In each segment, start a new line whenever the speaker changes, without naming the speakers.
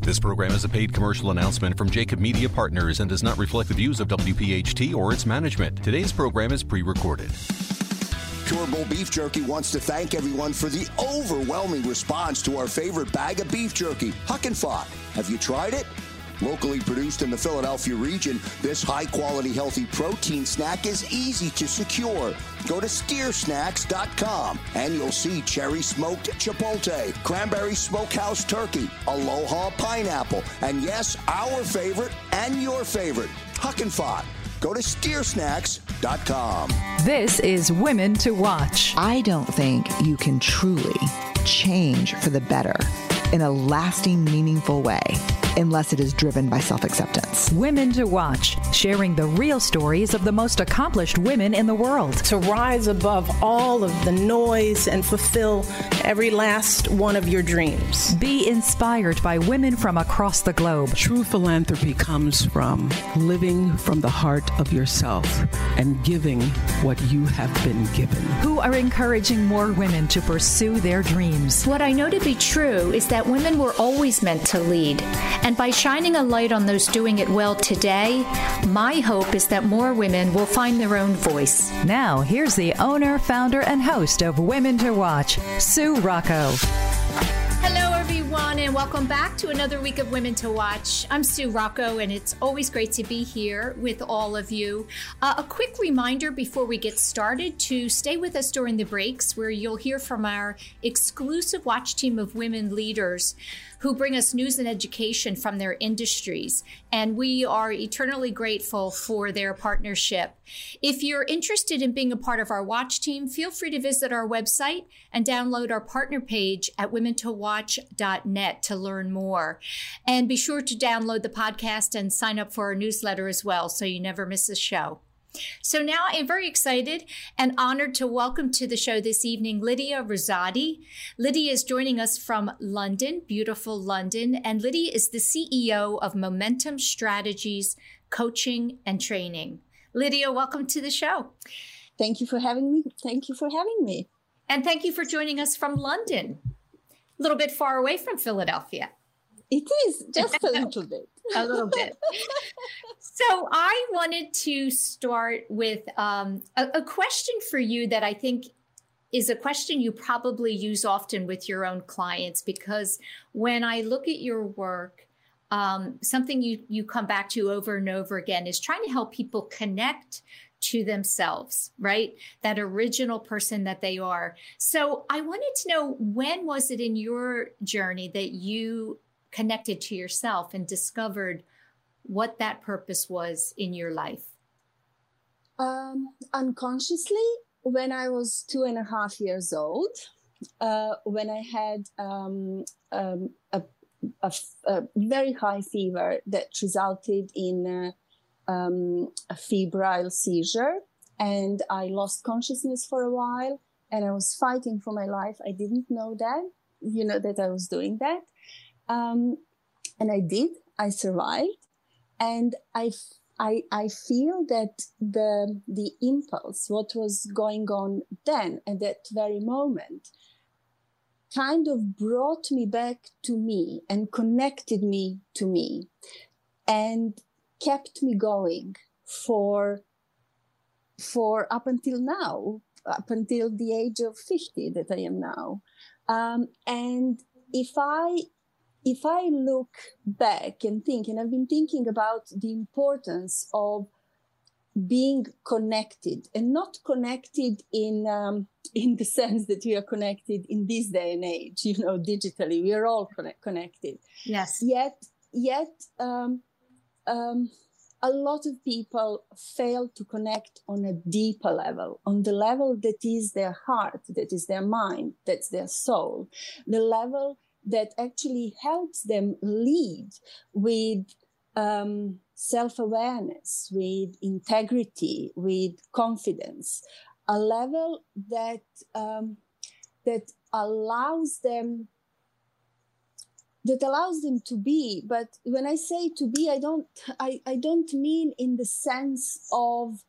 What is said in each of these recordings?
This program is a paid commercial announcement from Jacob Media Partners and does not reflect the views of WPHT or its management. Today's program is pre recorded.
Pure Bull Beef Jerky wants to thank everyone for the overwhelming response to our favorite bag of beef jerky, Huck and Fought. Have you tried it? Locally produced in the Philadelphia region, this high quality healthy protein snack is easy to secure. Go to steersnacks.com and you'll see cherry smoked chipotle, cranberry smokehouse turkey, aloha pineapple, and yes, our favorite and your favorite, Huck and Fought. Go to steersnacks.com.
This is Women to Watch.
I don't think you can truly change for the better in a lasting, meaningful way unless it is driven by self acceptance.
Women to Watch, sharing the real stories of the most accomplished women in the world.
To rise above all of the noise and fulfill every last one of your dreams.
Be inspired by women from across the globe.
True philanthropy comes from living from the heart of yourself and giving what you have been given.
Who are encouraging more women to pursue their dreams.
What I know to be true is that women were always meant to lead. And by shining a light on those doing it well today, my hope is that more women will find their own voice.
Now, here's the owner, founder, and host of Women to Watch, Sue Rocco.
Hello, everyone, and welcome back to another week of Women to Watch. I'm Sue Rocco, and it's always great to be here with all of you. Uh, a quick reminder before we get started to stay with us during the breaks, where you'll hear from our exclusive watch team of women leaders who bring us news and education from their industries. And we are eternally grateful for their partnership. If you're interested in being a part of our watch team, feel free to visit our website and download our partner page at womentowatch.net to learn more. And be sure to download the podcast and sign up for our newsletter as well so you never miss a show. So now I'm very excited and honored to welcome to the show this evening Lydia Rosati. Lydia is joining us from London, beautiful London, and Lydia is the CEO of Momentum Strategies Coaching and Training. Lydia, welcome to the show.
Thank you for having me. Thank you for having me.
And thank you for joining us from London, a little bit far away from Philadelphia.
It is just a little bit.
a little bit. so I wanted to start with um, a, a question for you that I think is a question you probably use often with your own clients because when I look at your work, um, something you you come back to over and over again is trying to help people connect to themselves, right? That original person that they are. So I wanted to know when was it in your journey that you connected to yourself and discovered what that purpose was in your life?
Um, unconsciously, when I was two and a half years old, uh, when I had um, um, a, a, a, very high fever that resulted in uh, um, a febrile seizure, and I lost consciousness for a while, and I was fighting for my life. I didn't know that, you know, that I was doing that. Um, and I did. I survived, and I, I, I feel that the the impulse, what was going on then at that very moment, kind of brought me back to me and connected me to me and kept me going for for up until now up until the age of 50 that i am now um, and if i if i look back and think and i've been thinking about the importance of being connected and not connected in um, in the sense that we are connected in this day and age you know digitally we are all connect- connected.
Yes.
Yet yet um, um, a lot of people fail to connect on a deeper level on the level that is their heart that is their mind that's their soul. The level that actually helps them lead with um, self awareness, with integrity, with confidence, a level that um, that allows them that allows them to be. But when i say to be i don't i, I don't mean in the sense of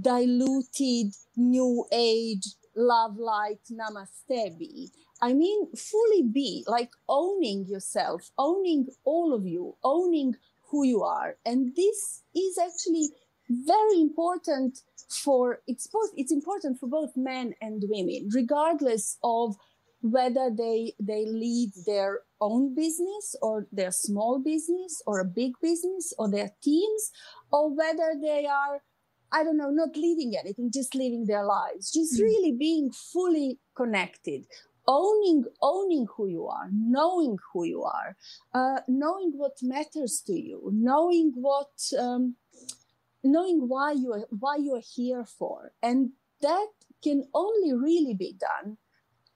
diluted new age love light namaste be i mean fully be like owning yourself owning all of you owning who you are. And this is actually very important for it's both it's important for both men and women, regardless of whether they they lead their own business or their small business or a big business or their teams or whether they are i don't know not leading anything just living their lives just mm. really being fully connected owning owning who you are knowing who you are uh, knowing what matters to you knowing what um, knowing why you are why you are here for. And that can only really be done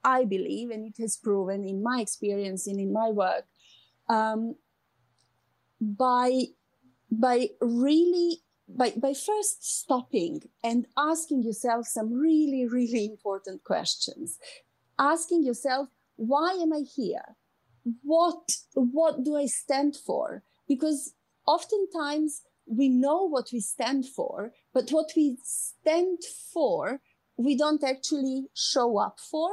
i believe and it has proven in my experience and in my work um, by by really by, by first stopping and asking yourself some really really important questions asking yourself, why am I here? What, what do I stand for? Because oftentimes we know what we stand for, but what we stand for, we don't actually show up for.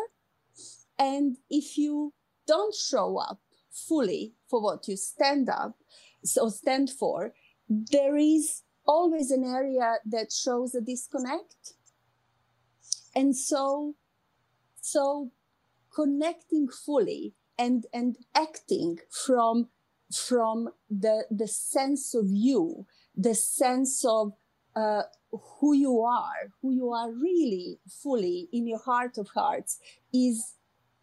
And if you don't show up fully for what you stand up, so stand for, there is always an area that shows a disconnect. And so, so connecting fully and and acting from from the the sense of you the sense of uh, who you are who you are really fully in your heart of hearts is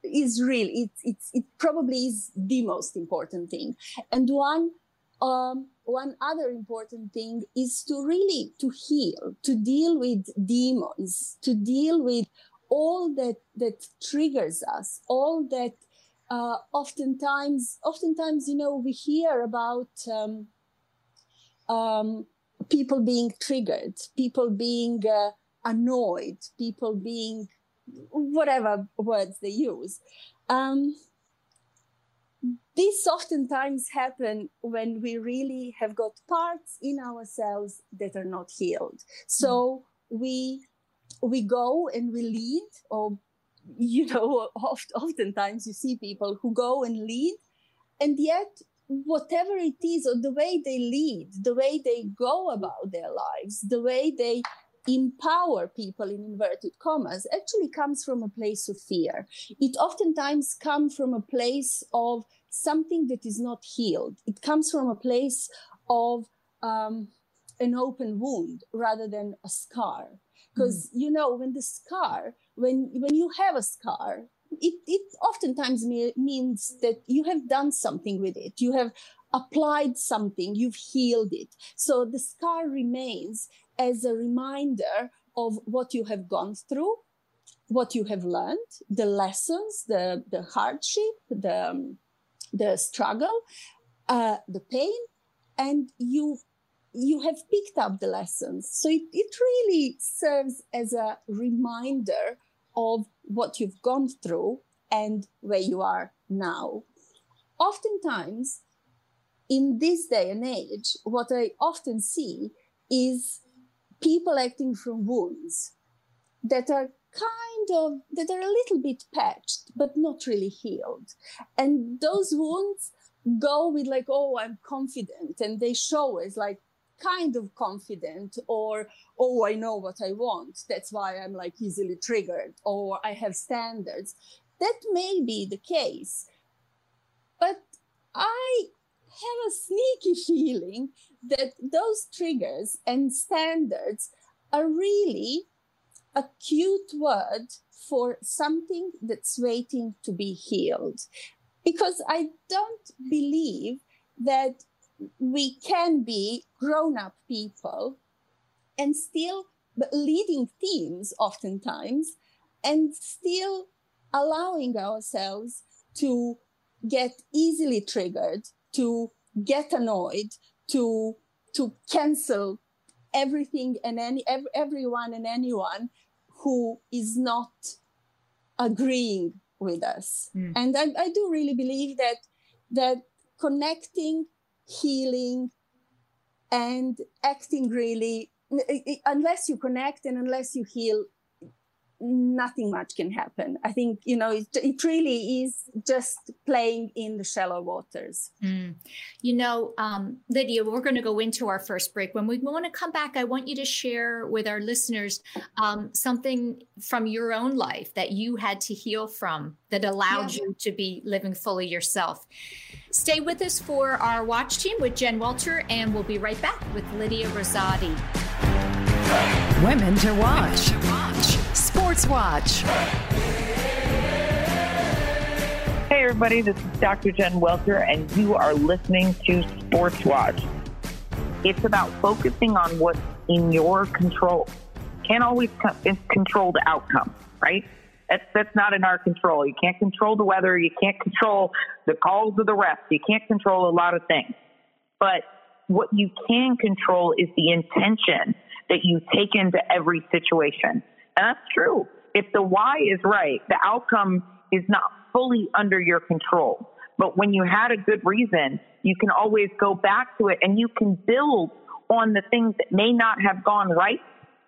is real. It, it's it probably is the most important thing. And one um, one other important thing is to really to heal to deal with demons to deal with all that that triggers us, all that uh, oftentimes, oftentimes, you know, we hear about um, um, people being triggered, people being uh, annoyed, people being whatever words they use. Um, this oftentimes happen when we really have got parts in ourselves that are not healed. So mm. we we go and we lead or you know oft, oftentimes you see people who go and lead and yet whatever it is or the way they lead the way they go about their lives the way they empower people in inverted commas actually comes from a place of fear. It oftentimes comes from a place of something that is not healed. It comes from a place of um, an open wound rather than a scar because mm-hmm. you know when the scar when when you have a scar it, it oftentimes me- means that you have done something with it. You have applied something. You've healed it. So the scar remains as a reminder of what you have gone through what you have learned the lessons the the hardship the um, the struggle uh, the pain and you you have picked up the lessons. So it, it really serves as a reminder of what you've gone through and where you are now. Oftentimes, in this day and age, what I often see is people acting from wounds that are kind of that are a little bit patched but not really healed and those wounds go with like oh i'm confident and they show as like kind of confident or oh i know what i want that's why i'm like easily triggered or i have standards that may be the case but i have a sneaky feeling that those triggers and standards are really a cute word for something that's waiting to be healed. Because I don't believe that we can be grown up people and still leading teams, oftentimes, and still allowing ourselves to get easily triggered, to get annoyed, to to cancel everything and any ev- everyone and anyone who is not agreeing with us. Mm. And I, I do really believe that that connecting, healing, and acting really unless you connect and unless you heal nothing much can happen. I think, you know, it, it really is just playing in the shallow waters.
Mm. You know, um, Lydia, we're going to go into our first break. When we want to come back, I want you to share with our listeners um, something from your own life that you had to heal from that allowed yeah. you to be living fully yourself. Stay with us for our watch team with Jen Welter, and we'll be right back with Lydia Rosati.
Women to watch. Women to watch. Sports Watch.
Hey, everybody, this is Dr. Jen Welter, and you are listening to Sports Watch. It's about focusing on what's in your control. Can't always control the outcome, right? That's, that's not in our control. You can't control the weather. You can't control the calls of the refs. You can't control a lot of things. But what you can control is the intention that you take into every situation. And that's true. If the why is right, the outcome is not fully under your control. But when you had a good reason, you can always go back to it and you can build on the things that may not have gone right,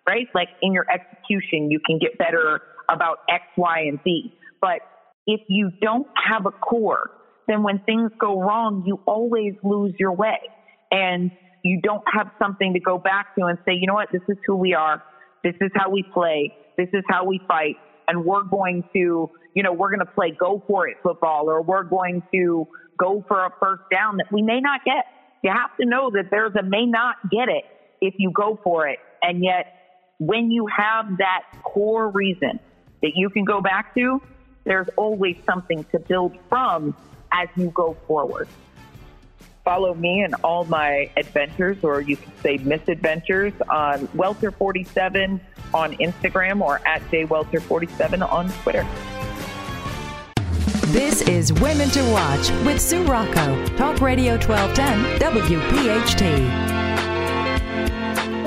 right? Like in your execution, you can get better about X, Y, and Z. But if you don't have a core, then when things go wrong, you always lose your way. And you don't have something to go back to and say, you know what, this is who we are. This is how we play. This is how we fight. And we're going to, you know, we're going to play go for it football or we're going to go for a first down that we may not get. You have to know that there's a may not get it if you go for it. And yet, when you have that core reason that you can go back to, there's always something to build from as you go forward follow me and all my adventures, or you could say misadventures, on Welter47 on Instagram or at JWelter47 on Twitter.
This is Women to Watch with Sue Rocco, Talk Radio 1210, WPHT.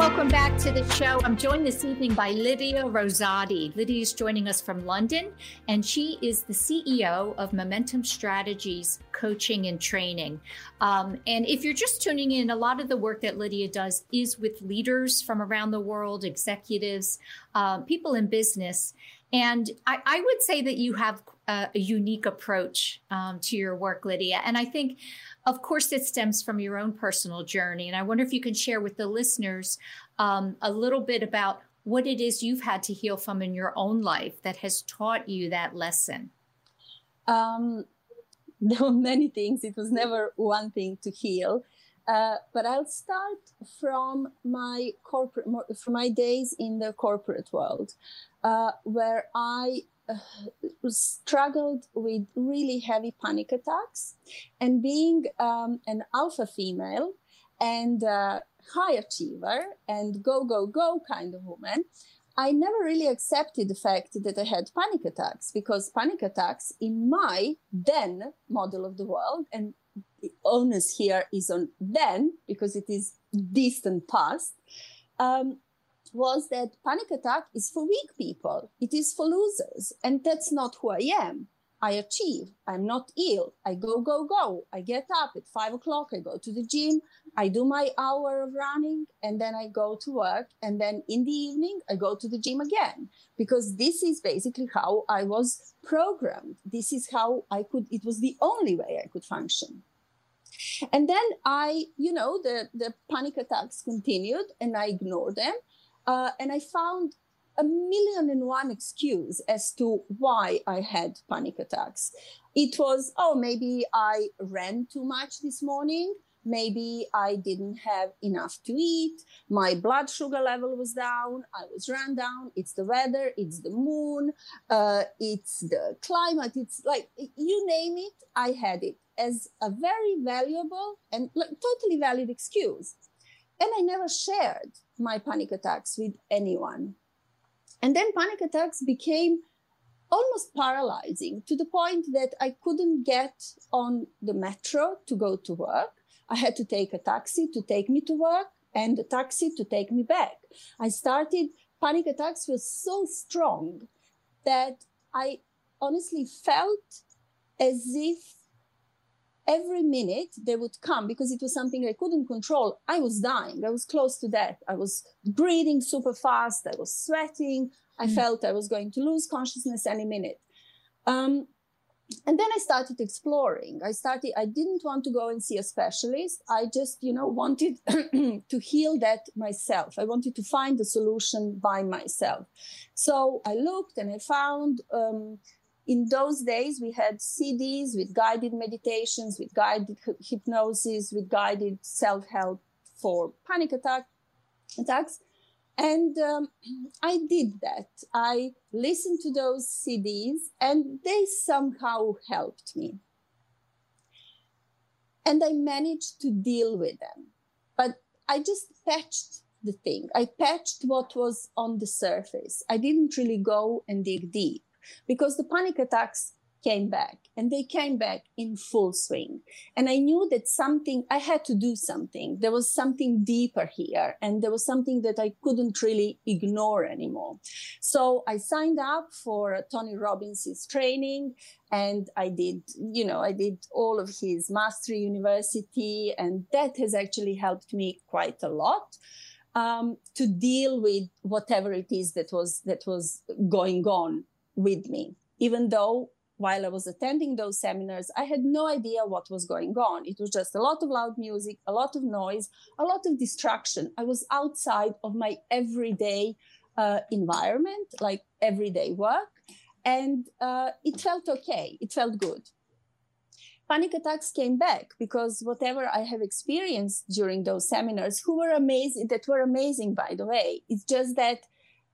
Welcome back to the show. I'm joined this evening by Lydia Rosati. Lydia is joining us from London, and she is the CEO of Momentum Strategies Coaching and Training. Um, and if you're just tuning in, a lot of the work that Lydia does is with leaders from around the world, executives, uh, people in business. And I, I, would say that you have a, a unique approach um, to your work, Lydia. And I think of course, it stems from your own personal journey. And I wonder if you can share with the listeners um, a little bit about what it is you've had to heal from in your own life that has taught you that lesson.
Um, there were many things. It was never one thing to heal. Uh, but I'll start from my corporate, from my days in the corporate world, uh, where I struggled with really heavy panic attacks. And being um, an alpha female and uh, high achiever and go, go, go kind of woman, I never really accepted the fact that I had panic attacks because panic attacks in my then model of the world, and the onus here is on then because it is distant past, um, was that panic attack is for weak people. It is for losers. And that's not who I am. I achieve. I'm not ill. I go, go, go. I get up at five o'clock. I go to the gym. I do my hour of running and then I go to work. And then in the evening, I go to the gym again because this is basically how I was programmed. This is how I could, it was the only way I could function. And then I, you know, the, the panic attacks continued and I ignored them. Uh, and I found a million and one excuse as to why I had panic attacks. It was, oh, maybe I ran too much this morning. Maybe I didn't have enough to eat. My blood sugar level was down. I was run down. It's the weather. It's the moon. Uh, it's the climate. It's like, you name it, I had it as a very valuable and like, totally valid excuse. And I never shared my panic attacks with anyone. And then panic attacks became almost paralyzing to the point that I couldn't get on the metro to go to work. I had to take a taxi to take me to work and a taxi to take me back. I started, panic attacks were so strong that I honestly felt as if every minute they would come because it was something I couldn't control. I was dying. I was close to death. I was breathing super fast. I was sweating. I mm. felt I was going to lose consciousness any minute. Um, and then I started exploring. I started, I didn't want to go and see a specialist. I just, you know, wanted to heal that myself. I wanted to find the solution by myself. So I looked and I found, um, in those days we had cds with guided meditations with guided hypnosis with guided self-help for panic attack attacks. And um, i did that. I listened to those cds and they somehow helped me. And i managed to deal with them. But i just patched the thing. I patched what was on the surface. I didn't really go and dig deep because the panic attacks came back and they came back in full swing. And I knew that something, I had to do something. There was something deeper here and there was something that I couldn't really ignore anymore. So I signed up for Tony Robbins' training and I did, you know, I did all of his Mastery University and that has actually helped me quite a lot. Um, to deal with whatever it is that was that was going on with me, even though while I was attending those seminars, I had no idea what was going on. It was just a lot of loud music, a lot of noise, a lot of distraction. I was outside of my everyday uh, environment, like everyday work, and uh, it felt okay. It felt good. Panic attacks came back because whatever I have experienced during those seminars, who were amazing, that were amazing, by the way, it's just that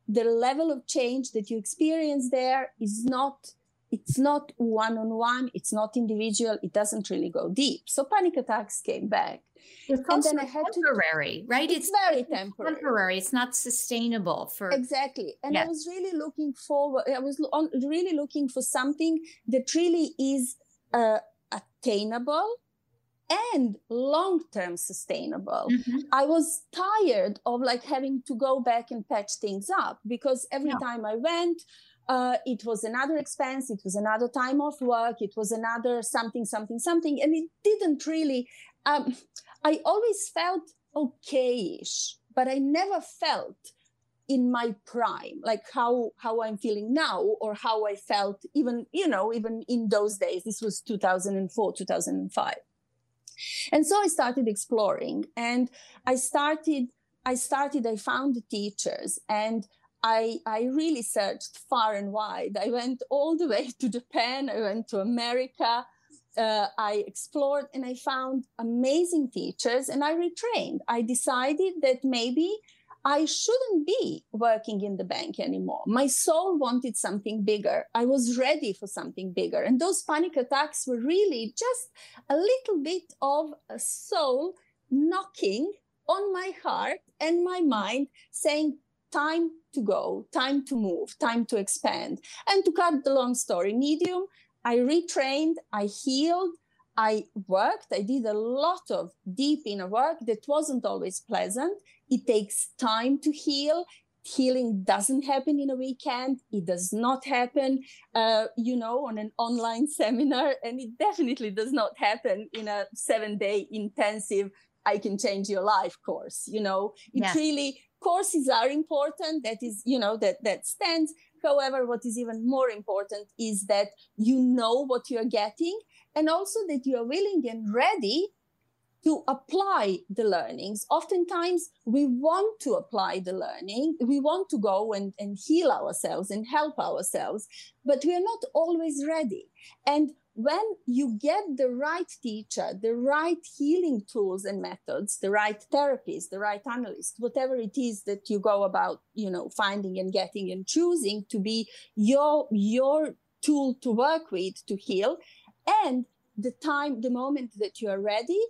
the level of change that you experience there is not it's not one on one it's not individual it doesn't really go deep so panic attacks came back
it's and then I had temporary, to, right?
It's, it's very temporary.
Temporary. It's not sustainable for
exactly. And yes. I was really looking forward. I was really looking for something that really is uh, attainable and long-term sustainable mm-hmm. i was tired of like having to go back and patch things up because every yeah. time i went uh, it was another expense it was another time off work it was another something something something and it didn't really um, i always felt okayish but i never felt in my prime like how how i'm feeling now or how i felt even you know even in those days this was 2004 2005 and so I started exploring and I started, I started, I found teachers and I, I really searched far and wide. I went all the way to Japan. I went to America. Uh, I explored and I found amazing teachers and I retrained. I decided that maybe I shouldn't be working in the bank anymore. My soul wanted something bigger. I was ready for something bigger. And those panic attacks were really just a little bit of a soul knocking on my heart and my mind saying, time to go, time to move, time to expand. And to cut the long story medium, I retrained, I healed, I worked, I did a lot of deep inner work that wasn't always pleasant. It takes time to heal, healing doesn't happen in a weekend. It does not happen uh, you know on an online seminar and it definitely does not happen in a seven day intensive i can change your life course you know? It
Yes.
really courses are important. That is you know that that stands. However what is even more important is that you know what you're getting and also that you are willing and ready to apply the learnings. Oftentimes, we want to apply the learning, we want to go and, and heal ourselves and help ourselves, but we are not always ready. And when you get the right teacher, the right healing tools and methods, the right therapist, the right analyst, whatever it is that you go about, you know, finding and getting and choosing to be your your tool to work with to heal, and the time, the moment that you are ready,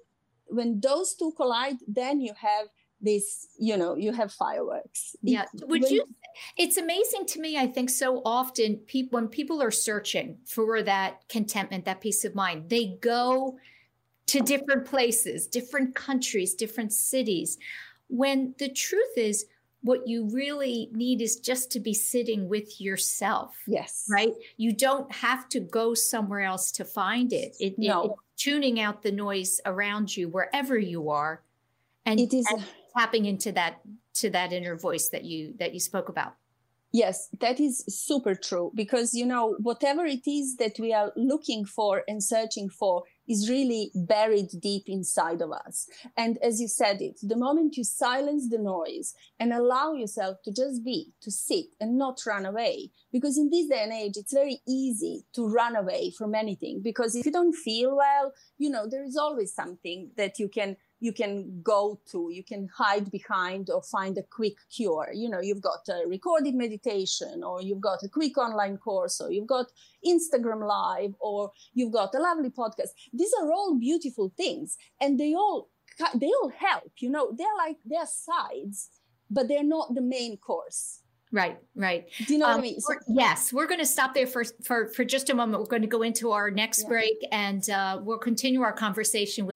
when those two collide, then you have this, you know, you have fireworks.
Yeah. Would
when-
you? It's amazing to me. I think so often people, when people are searching for that contentment, that peace of mind, they go to different places, different countries, different cities. When the truth is, what you really need is just to be sitting with yourself.
Yes.
Right. You don't have to go somewhere else to find it. It, it-
No.
it's tuning out the noise around you wherever you are, and,
It is-
and tapping into that to that inner voice that you that you spoke about.
Yes, that is super true because, you know, whatever it is that we are looking for and searching for is really buried deep inside of us. And as you said it, the moment you silence the noise and allow yourself to just be, to sit and not run away, because in this day and age, it's very easy to run away from anything because if you don't feel well, you know, there is always something that you can you can go to you can hide behind or find a quick cure you know you've got a recorded meditation or you've got a quick online course or you've got instagram live or you've got a lovely podcast these are all beautiful things and they all they all help you know they're like they're sides but they're not the main course
Right, right.
do you know what i
Um,
mean
we're- yes, we're going to stop there for, for for just a moment. We're going to go into our next
Yeah.
break, and uh, we'll continue our conversation. With-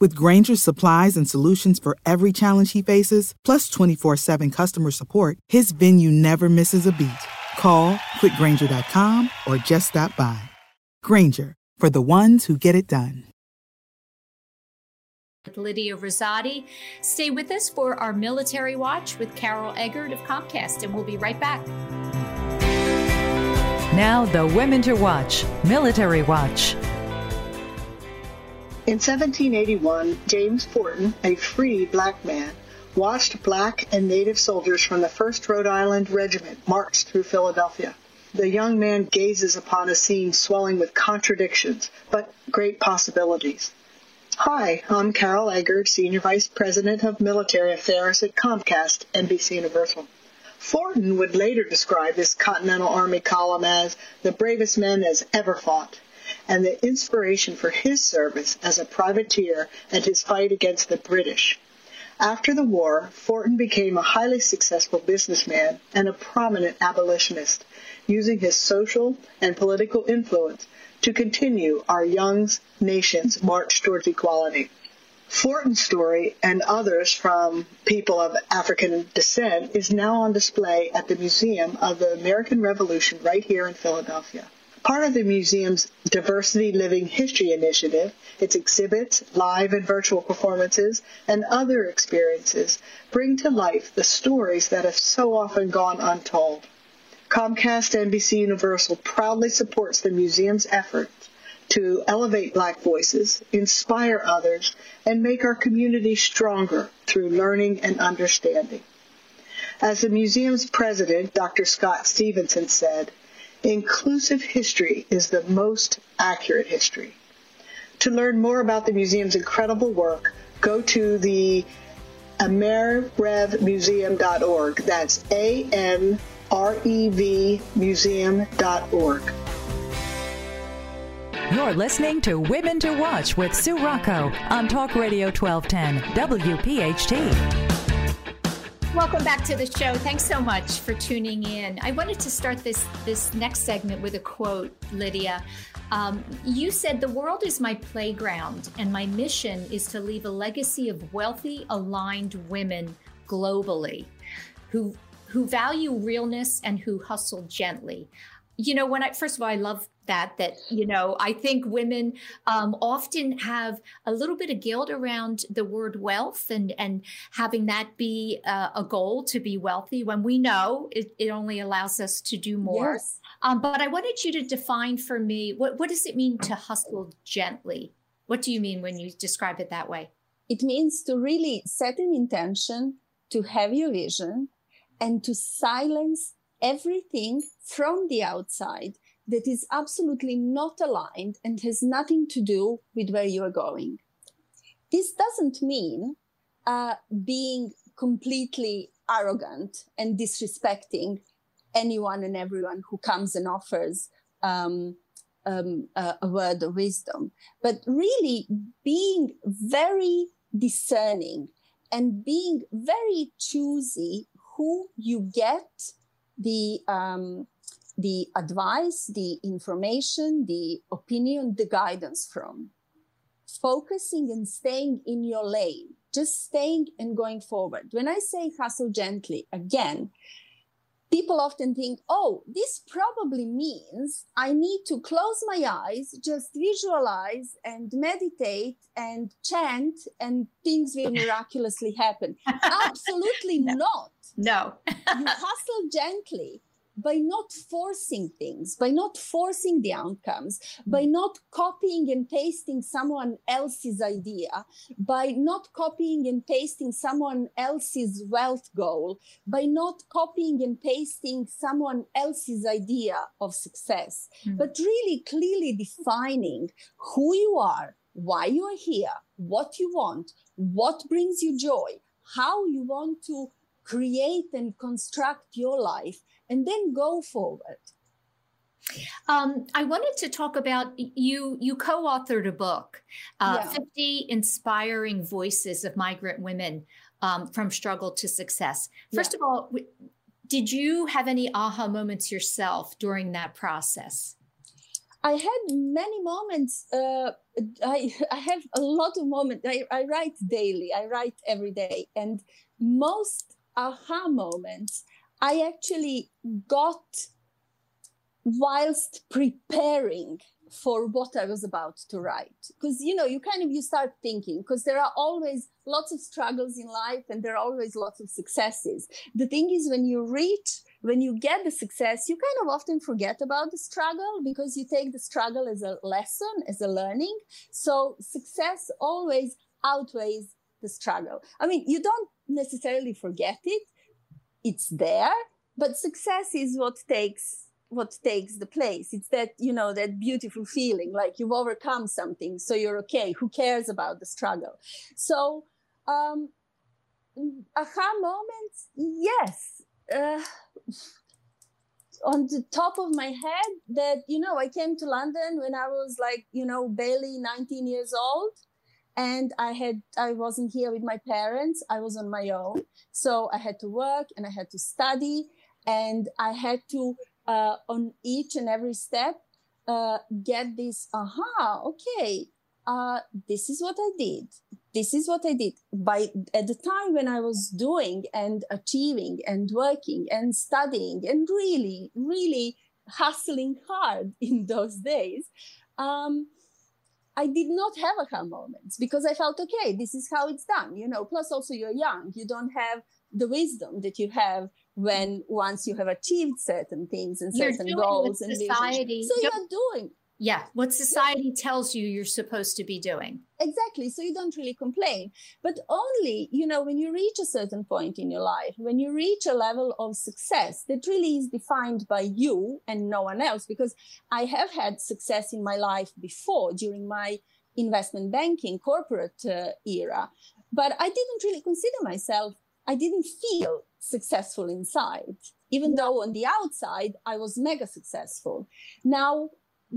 With Grainger's supplies and solutions for every challenge he faces, plus 24 7 customer support, his venue never misses a beat. Call click grainger.com or just stop by. Grainger, for the ones who get it done.
with Lydia Rosati. Stay with us for our military watch with Carol Eggert of Comcast, and we'll be right back.
Now, the Women to Watch Military Watch.
In 1781, James Forten, a free black man, watched black and native soldiers from the 1st Rhode Island Regiment march through Philadelphia. The young man gazes upon a scene swelling with contradictions, but great possibilities. Hi, I'm Carol Eggert, Senior Vice President of Military Affairs at Comcast, NBC Universal. Forten would later describe this Continental Army column as the bravest men as ever fought, and the inspiration for his service as a privateer and his fight against the British. After the war, Forten became a highly successful businessman and a prominent abolitionist, using his social and political influence to continue our young nation's march towards equality. Forten's story and others from people of African descent is now on display at the Museum of the American Revolution right here in Philadelphia. Part of the museum's Diversity Living History Initiative, its exhibits, live and virtual performances, and other experiences bring to life the stories that have so often gone untold. Comcast NBC Universal proudly supports the museum's efforts to elevate black voices, inspire others, and make our community stronger through learning and understanding. As the museum's president, Dr. Scott Stephenson, said, inclusive history is the most accurate history. To learn more about the museum's incredible work, go to the amrevmuseum.org. That's A-M-R-E-V museum.org.
You're listening to Women to Watch with Sue Rocco on Talk Radio 1210 WPHT.
Welcome back to the show. Thanks so much for tuning in. I wanted to start this this next segment with a quote, Lydia. Um, you said the world is my playground, and my mission is to leave a legacy of wealthy, aligned women globally, who who value realness and who hustle gently. You know, when I first of all, I love that that you know i think women um, often have a little bit of guilt around the word wealth and and having that be uh, a goal to be wealthy when we know it, it only allows us to do more. Yes. um, but i wanted you to define for me what, what does it mean to hustle gently? What do you mean when you describe it that way?
It means to really set an intention to have your vision and to silence everything from the outside that is absolutely not aligned and has nothing to do with where you are going. This doesn't mean uh, being completely arrogant and disrespecting anyone and everyone who comes and offers um, um, a, word of wisdom, but really being very discerning and being very choosy who you get the um, the advice, the information, the opinion, the guidance from. Focusing and staying in your lane, just staying and going forward. When I say hustle gently, again, people often think, oh, this probably means I need to close my eyes, just visualize and meditate and chant, and things will miraculously happen. Absolutely
no.
not.
No.
you hustle gently by not forcing things, by not forcing the outcomes, by not copying and pasting someone else's idea, by not copying and pasting someone else's wealth goal, by not copying and pasting someone else's idea of success, mm-hmm. but really clearly defining who you are, why you are here, what you want, what brings you joy, how you want to create and construct your life and then go forward.
Um, I wanted to talk about you. You co-authored a book, uh, yeah. "50 Inspiring Voices of Migrant Women um, from Struggle to Success." First yeah. of all, did you have any aha moments yourself during that process?
I had many moments. Uh, I, I have a lot of moments. I, I write daily. I write every day, and most aha moments I actually got whilst preparing for what I was about to write. Because, you know, you kind of, you start thinking, because there are always lots of struggles in life and there are always lots of successes. The thing is, when you reach, when you get the success, you kind of often forget about the struggle because you take the struggle as a lesson, as a learning. So success always outweighs the struggle. I mean, you don't necessarily forget it, it's there, but success is what takes what takes the place. It's that, you know, that beautiful feeling like you've overcome something, so you're okay. Who cares about the struggle? So, um, aha moments, yes. Uh, on the top of my head, that, you know, I came to London when I was like, you know, barely 19 years old and i had i wasn't here with my parents i was on my own. So i had to work and i had to study and i had to uh, on each and every step uh, get this aha okay uh, this is what i did. This is what i did. By at the time when i was doing and achieving and working and studying and really really hustling hard in those days um, I did not have aha moments because I felt, okay, this is how it's done, you know. Plus, also, you're young, you don't have the wisdom that you have when once you have achieved certain things and certain goals and society. Visions. So you're doing
yeah, what society tells you you're supposed to be doing.
Exactly. So you don't really complain. But only, you know, when you reach a certain point in your life, when you reach a level of success that really is defined by you and no one else, because I have had success in my life before during my investment banking corporate uh, era, but I didn't really consider myself, I didn't feel successful inside, even though on the outside I was mega successful. Now,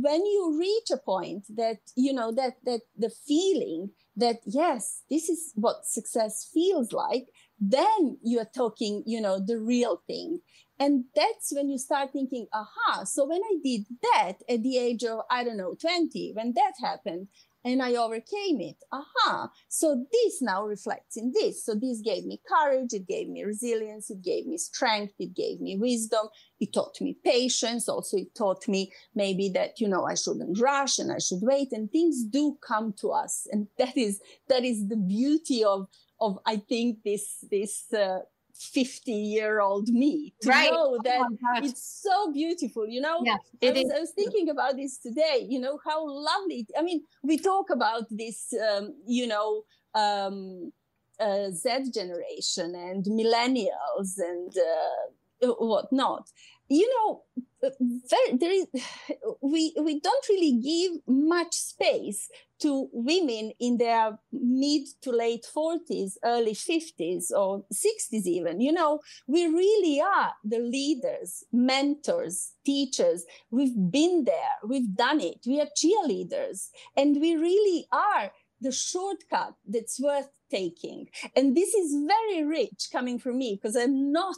when you reach a point that you know that that the feeling that yes this is what success feels like then you're talking you know the real thing. And that's when you start thinking aha so when i did that at the age of i don't know 20 when that happened and I overcame it. Aha. So this now reflects in this. So this gave me courage. It gave me resilience. It gave me strength. It gave me wisdom. It taught me patience. Also, it taught me maybe that, you know, I shouldn't rush and I should wait and things do come to us. And that is, that is the beauty of, of, I think this, this, uh, 50 year old me to right. know oh that oh it's so beautiful you know? Yeah, I, was, I, was, thinking about this today you know how lovely i mean we talk about this um, you know um, uh, z generation and millennials and uh, whatnot you know very, there is we we don't really give much space to women in their mid to late 40s early 50s or 60s even. You know we really are the leaders mentors teachers. We've been there. We've done it. We are cheerleaders. And we really are the shortcut that's worth taking. And this is very rich coming from me because i'm not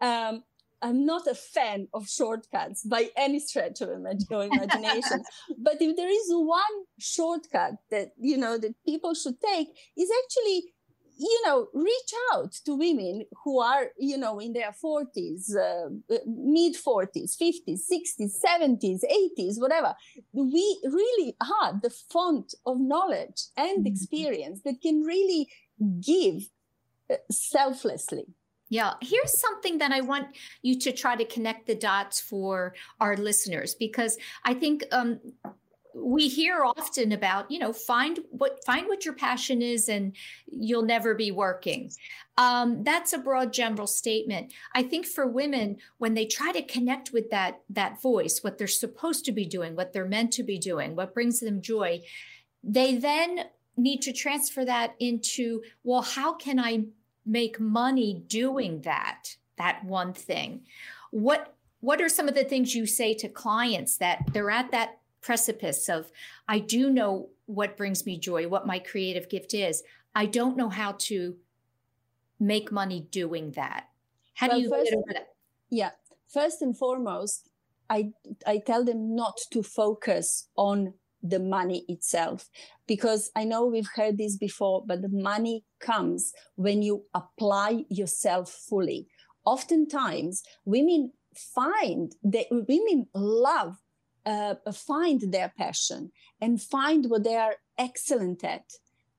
um, I'm not a fan of shortcuts by any stretch of imagination. but if there is one shortcut that you know that people should take, is actually you know reach out to women who are you know in their 40s uh, mid 40s 50s 60s 70s 80s whatever we really are the font of knowledge and mm-hmm. experience that can really give uh, selflessly
yeah, here's something that I want you to try to connect the dots for our listeners because I think um, we hear often about you know find what find what your passion is and you'll never be working. Um, that's a broad general statement. I think for women when they try to connect with that that voice what they're supposed to be doing what they're meant to be doing what brings them joy they then need to transfer that into well how can i make money doing that that one thing. What what are some of the things you say to clients that they're at that precipice of i do know what brings me joy what my creative gift is. I don't know how to make money doing that. How well, do you first, get over that?
Yeah. First and foremost i i tell them not to focus on the money itself. Because I know we've heard this before, but the money comes when you apply yourself fully. Oftentimes, women find that women love, uh, find their passion and find what they are excellent at.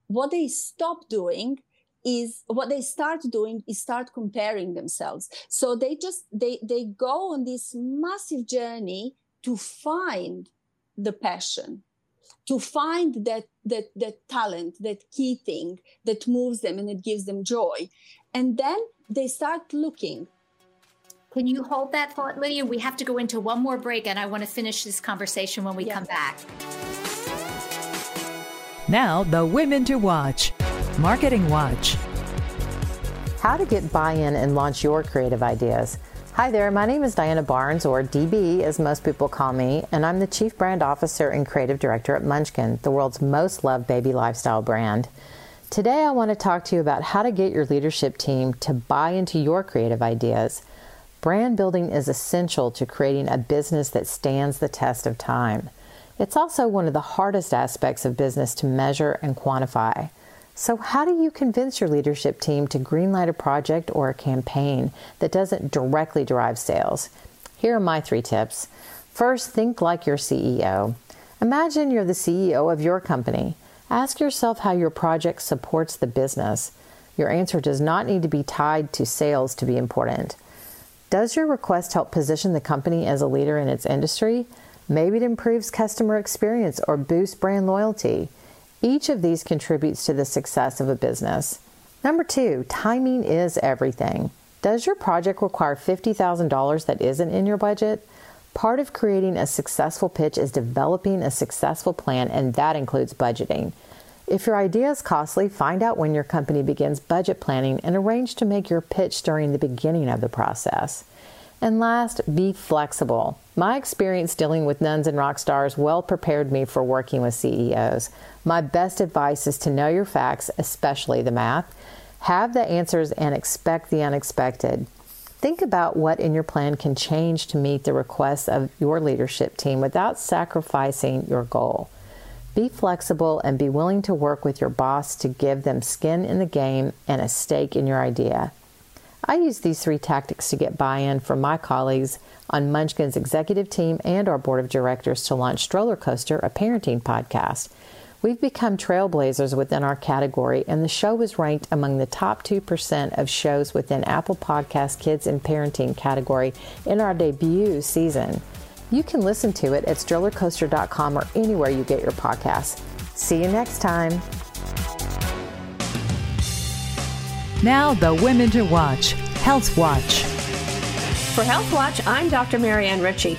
What they stop doing is what they start doing is start comparing themselves so they just they they go on this massive journey to find the passion to find that that that talent that key thing that moves them and it gives them joy. And then they start looking.
Can you hold that thought lydia? We have to go into one more break and i want to finish this conversation when we yes. come back.
Now the women to watch. Marketing watch.
How to get buy-in and launch your creative ideas Hi there, my name is Diana Barnes, or DB as most people call me, and I'm the Chief Brand Officer and Creative Director at Munchkin, the world's most loved baby lifestyle brand. Today, I want to talk to you about how to get your leadership team to buy into your creative ideas. Brand building is essential to creating a business that stands the test of time. It's also one of the hardest aspects of business to measure and quantify. So, how do you convince your leadership team to greenlight a project or a campaign that doesn't directly drive sales? Here are my three tips. First, think like your CEO. Imagine you're the CEO of your company. Ask yourself how your project supports the business. Your answer does not need to be tied to sales to be important. Does your request help position the company as a leader in its industry? Maybe it improves customer experience or boosts brand loyalty. Each of these contributes to the success of a business. Number two, timing is everything. Does your project require $50,000 that isn't in your budget? Part of creating a successful pitch is developing a successful plan, and that includes budgeting. If your idea is costly, find out when your company begins budget planning and arrange to make your pitch during the beginning of the process. And last, be flexible. My experience dealing with nuns and rock stars well prepared me for working with CEOs. My best advice is to know your facts, especially the math, have the answers, and expect the unexpected. Think about what in your plan can change to meet the requests of your leadership team without sacrificing your goal. Be flexible and be willing to work with your boss to give them skin in the game and a stake in your idea. I use these three tactics to get buy in from my colleagues on Munchkin's executive team and our board of directors to launch Stroller Coaster, a parenting podcast. We've become trailblazers within our category, and the show was ranked among the top 2% of shows within Apple Podcast Kids and Parenting category in our debut season. You can listen to it at strollercoaster.com or anywhere you get your podcasts. See you next time.
Now, the women to watch Health Watch.
For Health Watch, I'm Dr. Marianne Ritchie.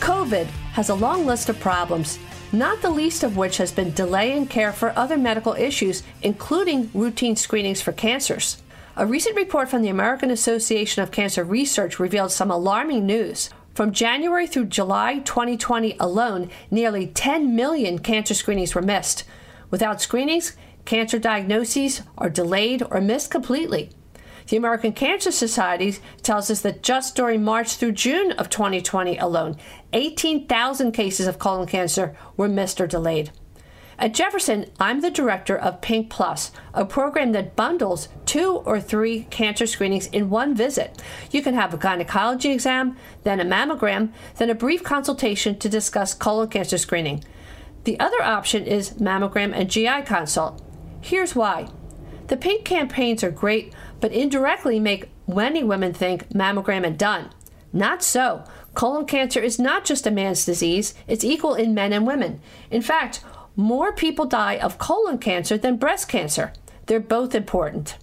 COVID has a long list of problems, not the least of which has been delay in care for other medical issues, including routine screenings for cancers. A recent report from the American Association of Cancer Research revealed some alarming news. From January through July 2020 alone, nearly 10 million cancer screenings were missed. Without screenings, Cancer diagnoses are delayed or missed completely. The American Cancer Society tells us that just during March through June of 2020 alone, 18,000 cases of colon cancer were missed or delayed. At Jefferson, I'm the director of Pink Plus, a program that bundles two or three cancer screenings in one visit. You can have a gynecology exam, then a mammogram, then a brief consultation to discuss colon cancer screening. The other option is mammogram and GI consult. Here's why. The pink campaigns are great, but indirectly make many women think mammogram and done. Not so. Colon cancer is not just a man's disease, it's equal in men and women. In fact, more people die of colon cancer than breast cancer. They're both important.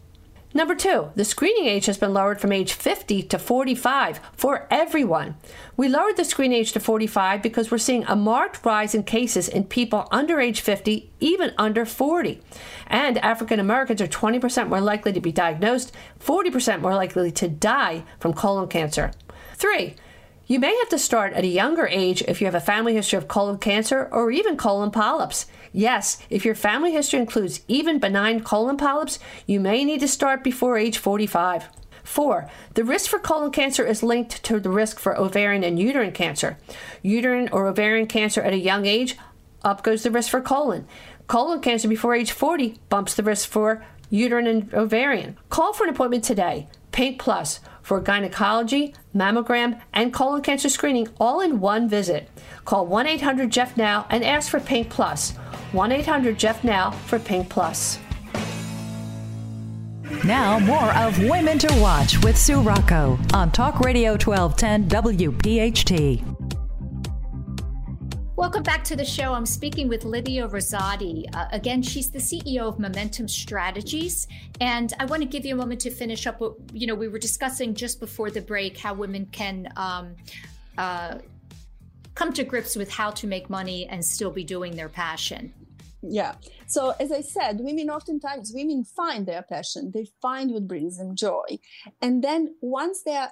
Number two, the screening age has been lowered from age 50 to 45 for everyone. We lowered the screening age to 45 because we're seeing a marked rise in cases in people under age 50, even under 40. And African Americans are 20% more likely to be diagnosed, 40% more likely to die from colon cancer. Three, you may have to start at a younger age if you have a family history of colon cancer or even colon polyps. Yes, if your family history includes even benign colon polyps, you may need to start before age 45. 4. The risk for colon cancer is linked to the risk for ovarian and uterine cancer. Uterine or ovarian cancer at a young age, up goes the risk for colon. Colon cancer before age 40 bumps the risk for uterine and ovarian. Call for an appointment today. Pink Plus for gynecology, mammogram, and colon cancer screening all in one visit. Call 1 800 Jeff Now and ask for Pink Plus. 1 800 Jeff Now for Pink Plus.
Now, more of Women to Watch with Sue Rocco on Talk Radio 1210 WPHT.
Welcome back to the show. I'm speaking with Lydia Rosati. Uh, again, she's the CEO of Momentum Strategies. And I want to give you a moment to finish up what, you know, we were discussing just before the break how women can um, uh, come to grips with how to make money and still be doing their passion.
Yeah. So as I said, women oftentimes women find their passion. They find what brings them joy. And then once they're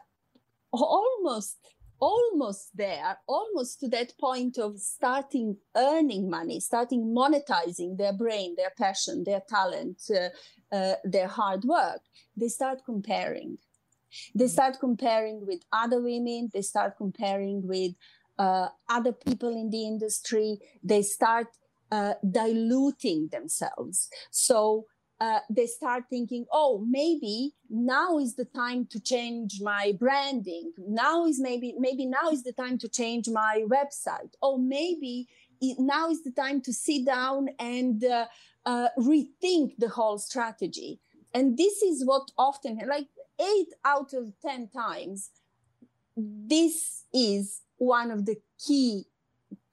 almost almost there, almost to that point of starting earning money, starting monetizing their brain, their passion, their talent, uh, uh, their hard work, they start comparing. They start comparing with other women, they start comparing with uh, other people in the industry, they start uh, diluting themselves. So uh, they start thinking, oh, maybe now is the time to change my branding. Now is maybe maybe now is the time to change my website. Oh, maybe it, now is the time to sit down and uh, uh, rethink the whole strategy. And this is what often, like eight out of 10 times, this is one of the key,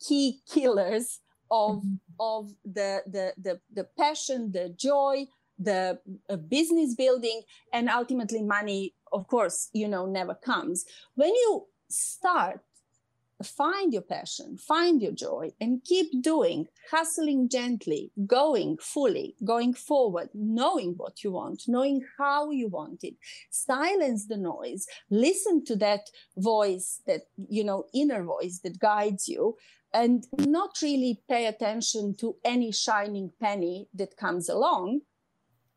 key killers of, mm-hmm. of the, the, the, the passion, the joy, the uh, business building, and ultimately money, of course, you know, never comes. When you start find your passion, find your joy, and keep doing, hustling gently, going fully, going forward, knowing what you want, knowing how you want it. Silence the noise, listen to that voice, that, you know, inner voice that guides you, and not really pay attention to any shining penny that comes along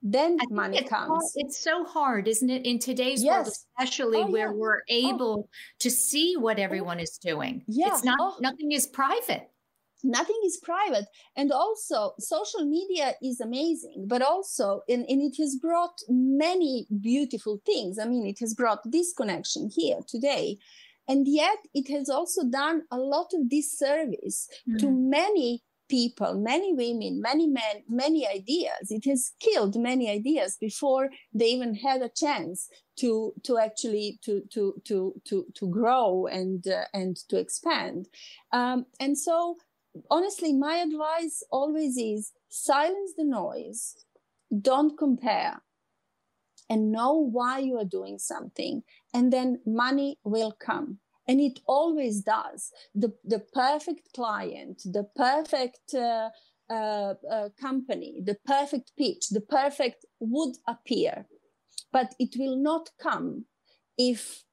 then money
it's
comes.
Hard. It's so hard, isn't it, in today's yes. world, especially oh, where yeah. we're oh. able oh. to see what oh. everyone is doing. Yeah. It's not oh. nothing is private.
Nothing is private. And also social media is amazing, but also and, and it has brought many beautiful things. I mean, it has brought this connection here today. And yet it has also done a lot of disservice mm. to many people, many women, many men, many ideas. It has killed many ideas before they even had a chance to to actually to to to to to grow and uh, and to expand. Um, and so, honestly, my advice always is silence the noise, don't compare, and know why you are doing something, and then money will come and it always does. The the perfect client the perfect uh, uh, uh, company the perfect pitch the perfect would appear. But it will not come if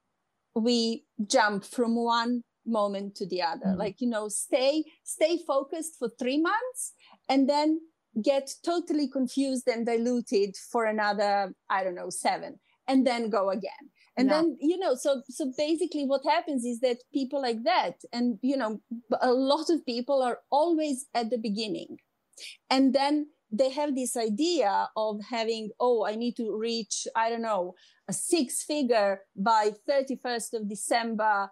we jump from one moment to the other. Mm-hmm. like you know stay stay focused for 3 months and then get totally confused and diluted for another i don't know 7 and then go again and then you know so so basically what happens is that people like that and you know a lot of people are always at the beginning. And then they have this idea of having oh i need to reach i don't know a six figure by 31st of december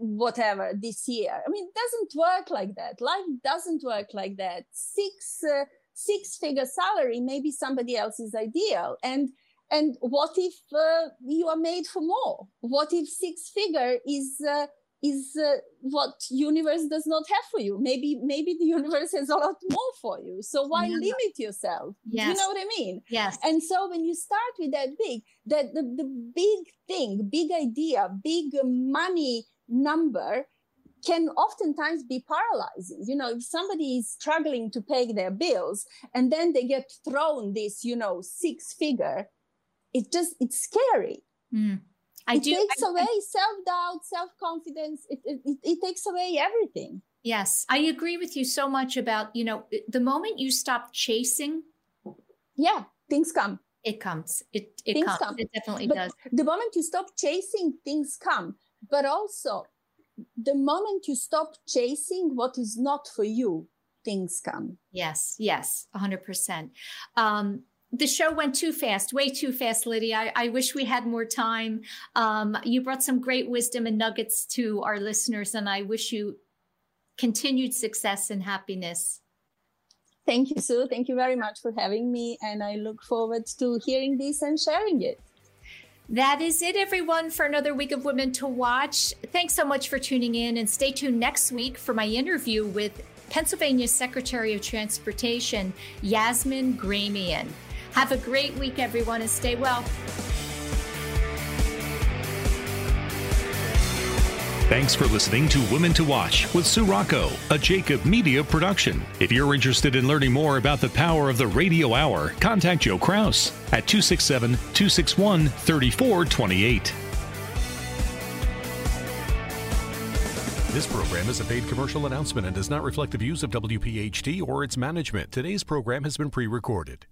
whatever this year. I mean it doesn't work like that. Life doesn't work like that. Six uh, six figure salary maybe somebody else's ideal. And and what if uh, you are made for more? What if six figure is uh, is uh, what universe does not have for you? Maybe maybe the universe has a lot more for you. So why yeah. limit yourself? Yes. You know what I mean?
Yes.
And so when you start with that big, that the, the big thing, big idea, big money number can oftentimes be paralyzing. You know, if somebody is struggling to pay their bills and then they get thrown this, you know, six figure it just it's scary.
Mm. I
it
do,
takes
I,
away self-doubt self-confidence. It, it, it takes away everything.
Yes i agree with you so much about you know the moment you stop chasing
yeah things come.
It comes. It it things comes. come. it definitely
but
does.
the moment you stop chasing things come. But also the moment you stop chasing what is not for you things come.
Yes yes 100% um the show went too fast, way too fast, Lydia. I, I wish we had more time. Um, you brought some great wisdom and nuggets to our listeners, and I wish you continued success and happiness.
Thank you, Sue. Thank you very much for having me, and I look forward to hearing this and sharing it.
That is it, everyone, for another week of Women to Watch. Thanks so much for tuning in, and stay tuned next week for my interview with Pennsylvania Secretary of Transportation, Yassmin Gramian. Have a great week, everyone, and stay well.
Thanks for listening to Women to Watch with Sue Rocco, a Jacob Media production. If you're interested in learning more about the power of the radio hour, contact Joe Kraus at 267 261 3428. This program is a paid commercial announcement and does not reflect the views of WPHT or its management. Today's program has been pre recorded.